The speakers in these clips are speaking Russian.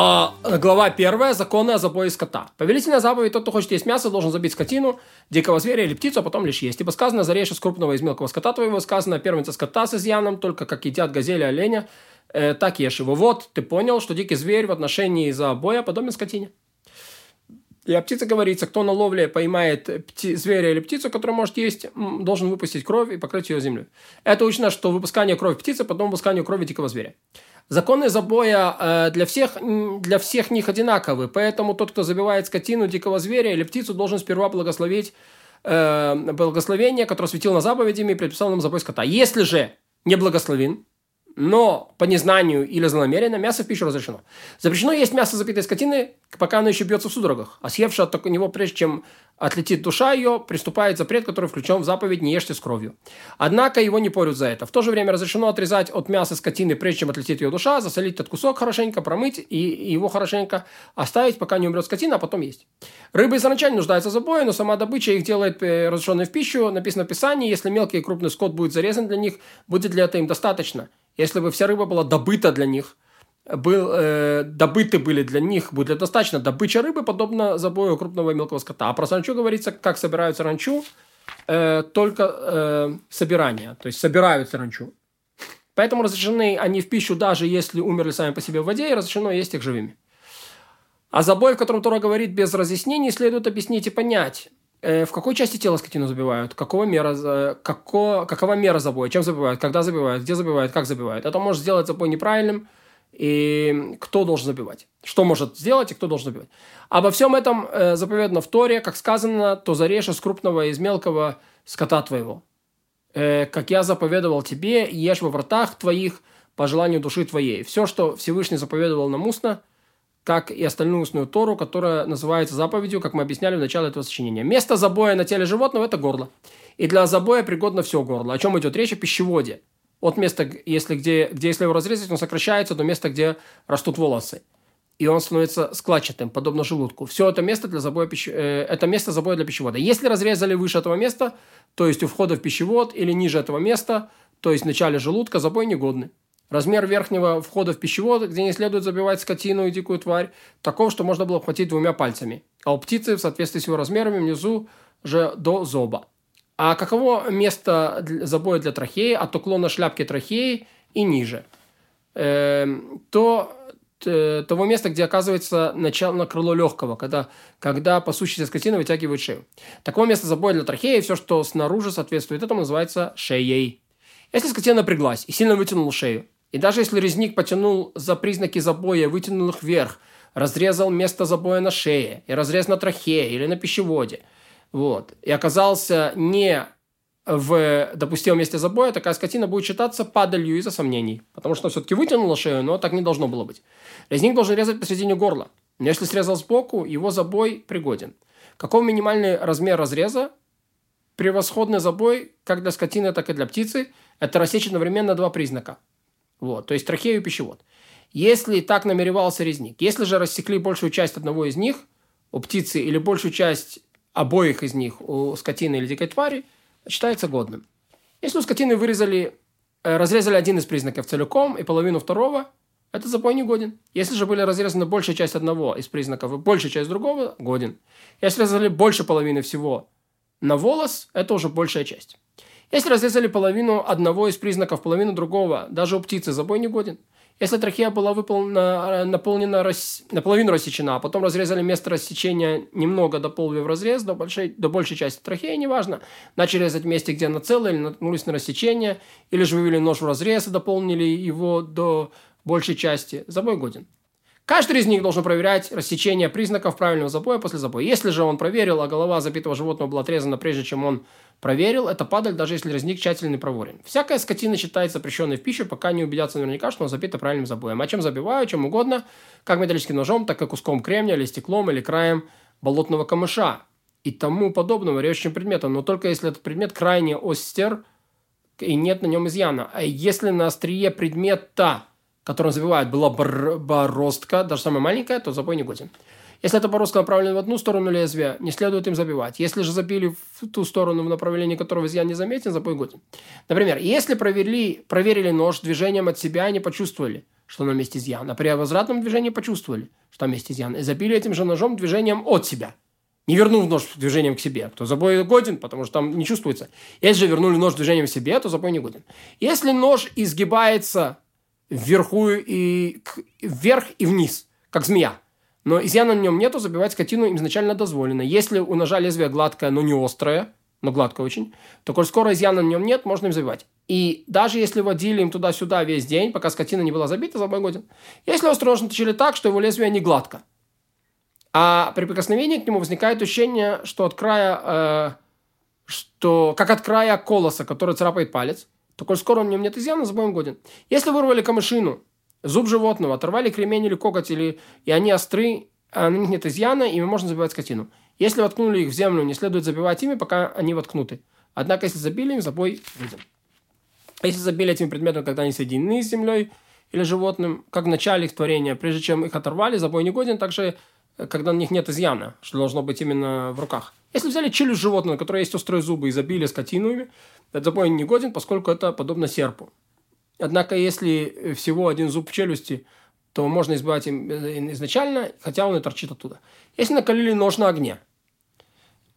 А, глава 1. Законы о забое скота. Повелительная заповедь, тот, кто хочет есть мясо, должен забить скотину, дикого зверя или птицу, а потом лишь есть. Ибо сказано, зарежь из крупного из мелкого скота твоего, сказано, первенца скота с изъяном, только как едят газели, оленя, э, так ешь его. Вот, ты понял, что дикий зверь в отношении забоя подобен скотине. И о птице говорится, кто на ловле поймает пти- зверя или птицу, которую может есть, должен выпустить кровь и покрыть ее землей. Это учено, что выпускание крови птицы, потом выпускание крови дикого зверя. Законы забоя э, для, всех, для всех них одинаковы, поэтому тот, кто забивает скотину, дикого зверя или птицу, должен сперва благословить э, благословение, которое светил на заповедями и предписал нам забой скота. Если же не благословен, но по незнанию или злонамеренно мясо в пищу разрешено. Запрещено есть мясо запитой скотины, пока оно еще бьется в судорогах, а съевший от него, прежде чем отлетит душа ее, приступает запрет, который включен в заповедь «не ешьте с кровью». Однако его не порют за это. В то же время разрешено отрезать от мяса скотины, прежде чем отлетит ее душа, засолить этот кусок хорошенько, промыть и его хорошенько оставить, пока не умрет скотина, а потом есть. Рыбы изначально нуждаются в забое, но сама добыча их делает э, разрешенной в пищу. Написано в Писании, если мелкий и крупный скот будет зарезан для них, будет ли это им достаточно. Если бы вся рыба была добыта для них, был, э, добыты были для них, будет достаточно. Добыча рыбы подобна забою крупного и мелкого скота. А про саранчу говорится, как собирают саранчу, э, только э, собирание, то есть собирают саранчу. Поэтому разрешены они в пищу, даже если умерли сами по себе в воде, и разрешено есть их живыми. А забой, в котором Тора говорит без разъяснений, следует объяснить и понять. Э, в какой части тела скотину забивают? Какого мера, како, какова мера забоя? Чем забивают? Когда забивают? Где забивают? Как забивают? Это может сделать забой неправильным. И кто должен забивать? Что может сделать и кто должен забивать? Обо всем этом э, заповедано в Торе, как сказано, то зарежь из крупного и из мелкого скота твоего. Э, как я заповедовал тебе, ешь во вратах твоих по желанию души твоей. Все, что Всевышний заповедовал нам устно – как и остальную устную Тору, которая называется заповедью, как мы объясняли в начале этого сочинения. Место забоя на теле животного – это горло. И для забоя пригодно все горло. О чем идет речь? О пищеводе. От места, если, где, где если его разрезать, он сокращается до места, где растут волосы. И он становится складчатым, подобно желудку. Все это место, для забоя пищ... э, это место забоя для пищевода. Если разрезали выше этого места, то есть у входа в пищевод, или ниже этого места, то есть в начале желудка, забой негодный. Размер верхнего входа в пищевод, где не следует забивать скотину и дикую тварь, таков, что можно было обхватить двумя пальцами. А у птицы, в соответствии с его размерами, внизу же до зоба. А каково место забоя для трахеи от уклона шляпки трахеи и ниже? Э, то того места, где оказывается начало на крыло легкого, когда, когда пасущаяся скотина вытягивает шею. Такое место забоя для трахеи, все, что снаружи соответствует этому, называется шеей. Если скотина напряглась и сильно вытянула шею, и даже если резник потянул за признаки забоя, вытянул их вверх, разрезал место забоя на шее, и разрез на трахее или на пищеводе, вот, и оказался не в допустимом месте забоя, такая скотина будет считаться падалью из-за сомнений. Потому что все-таки вытянула шею, но так не должно было быть. Резник должен резать посередине горла. Но если срезал сбоку, его забой пригоден. Каков минимальный размер разреза? Превосходный забой как для скотины, так и для птицы – это рассечь одновременно два признака – вот, то есть трахею и пищевод. Если так намеревался резник, если же рассекли большую часть одного из них, у птицы, или большую часть обоих из них у скотины или дикой твари, считается годным. Если у скотины вырезали, э, разрезали один из признаков целиком и половину второго, это запой не годен. Если же были разрезаны большая часть одного из признаков и большая часть другого, годен. Если разрезали больше половины всего на волос, это уже большая часть. Если разрезали половину одного из признаков, половину другого, даже у птицы забой не годен. Если трахея была выполнена, наполнена, рас... наполовину рассечена, а потом разрезали место рассечения немного, дополнив разрез до большой, до большей части трахеи, неважно, начали резать в месте, где она целая, или наткнулись на рассечение, или же вывели нож в разрез и дополнили его до большей части, забой годен. Каждый из них должен проверять рассечение признаков правильного забоя после забоя. Если же он проверил, а голова забитого животного была отрезана прежде, чем он проверил, это падаль, даже если резник тщательно проворен. Всякая скотина считается запрещенной в пищу, пока не убедятся наверняка, что он забита правильным забоем. А чем забиваю, чем угодно, как металлическим ножом, так и куском кремня, или стеклом, или краем болотного камыша и тому подобного режущим предметом, но только если этот предмет крайне остер и нет на нем изъяна. А если на острие предмета которым забивают, была бороздка, даже самая маленькая, то забой не годен. Если эта бороздка направлена в одну сторону лезвия, не следует им забивать. Если же забили в ту сторону, в направлении которого изъян не заметен, забой годен. Например, если проверили, проверили нож движением от себя и не почувствовали, что на месте изъян, а при возвратном движении почувствовали, что там есть изъян, и забили этим же ножом движением от себя. Не вернув нож движением к себе, то забой годен, потому что там не чувствуется. Если же вернули нож движением к себе, то забой не годен. Если нож изгибается вверху и вверх и вниз, как змея, но изъяна на нем нету, забивать скотину изначально дозволено. Если у ножа лезвие гладкое, но не острое, но гладко очень, то коль скоро изъяна на нем нет, можно им забивать. И даже если водили им туда-сюда весь день, пока скотина не была забита, забой годен. Если острый нож наточили так, что его лезвие не гладко, а при прикосновении к нему возникает ощущение, что от края, э, что как от края колоса, который царапает палец, то коль скоро на нем нет изъяна, забоем годен. Если вырвали камышину, зуб животного, оторвали кремень или коготь, или, и они остры, а на них нет изъяна, ими можно забивать скотину. Если воткнули их в землю, не следует забивать ими, пока они воткнуты. Однако, если забили им, забой виден. Если забили этим предметом, когда они соединены с землей или животным, как в начале их творения, прежде чем их оторвали, забой не годен, также когда на них нет изъяна, что должно быть именно в руках. Если взяли челюсть животного, на которой есть острые зубы, и забили скотинами, этот забой не годен, поскольку это подобно серпу. Однако, если всего один зуб в челюсти, то можно избавить им э, изначально, хотя он и торчит оттуда. Если накалили нож на огне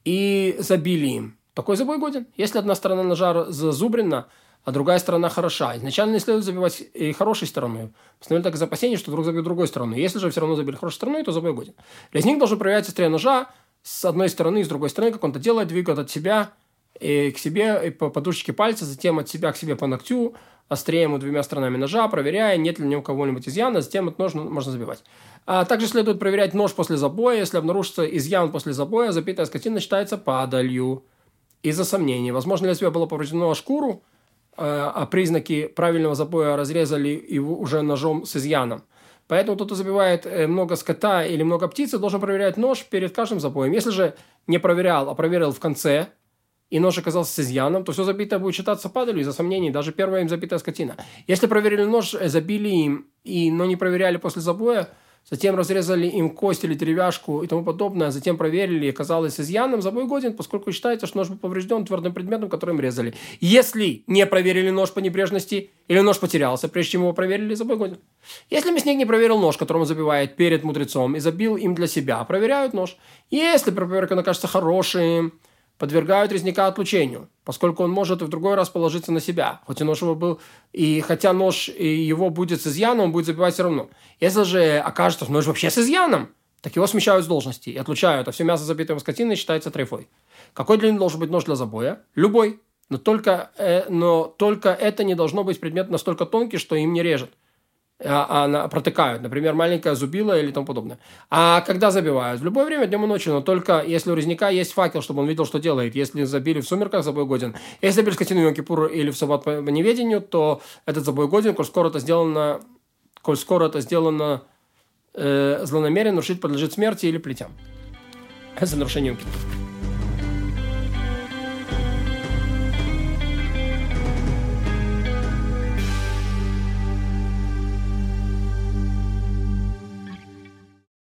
и забили им, такой забой годен. Если одна сторона ножа зазубрена, а другая сторона хороша. Изначально не следует забивать и хорошей стороной. Постановили так из опасения, что вдруг забьют другой стороной. Если же все равно забили хорошей стороной, то забой годен. Резник должен проверять острие ножа с одной стороны и с другой стороны, как он это делает, двигает от себя и к себе по подушечке пальца, затем от себя к себе по ногтю, острием и двумя сторонами ножа, проверяя, нет ли у него кого-нибудь изъяна, затем этот нож можно забивать. А также следует проверять нож после забоя. Если обнаружится изъян после забоя, запитая скотина считается падалью из-за сомнений. Возможно, лезвие было повреждено шкуру, Э, а признаки правильного забоя разрезали его уже ножом с изъяном. Поэтому тот, кто забивает э, много скота или много птицы, должен проверять нож перед каждым забоем. Если же не проверял, а проверил в конце, и нож оказался с изъяном, то все забитое будет считаться падалью из-за сомнений, даже первая им забитая скотина. Если проверили нож, э, забили им, и, но не проверяли после забоя, затем разрезали им кость или деревяшку и тому подобное, затем проверили, и оказалось изъяном, забой годен, поскольку считается, что нож был поврежден твердым предметом, которым резали. Если не проверили нож по небрежности, или нож потерялся, прежде чем его проверили, забой годен. Если мясник не проверил нож, которым он забивает перед мудрецом, и забил им для себя, проверяют нож. Если проверка окажется хорошим, подвергают резника отлучению, поскольку он может в другой раз положиться на себя, хоть и нож его был, и хотя нож его будет с изъяном, он будет забивать все равно. Если же окажется, что нож вообще с изъяном, так его смещают с должности и отлучают, а все мясо забитого скотины считается трефой. Какой длины должен быть нож для забоя? Любой. Но только, э, но только это не должно быть предмет настолько тонкий, что им не режет протыкают, например, маленькая зубила или тому подобное. А когда забивают? В любое время, днем и ночью, но только если у резника есть факел, чтобы он видел, что делает. Если забили в сумерках, забой годен. Если забили скотину в Кипур или в саббат по неведению, то этот забой годен, коль скоро это сделано, коль скоро это сделано э, злонамеренно, нарушить подлежит смерти или плетям. За нарушением Кипура.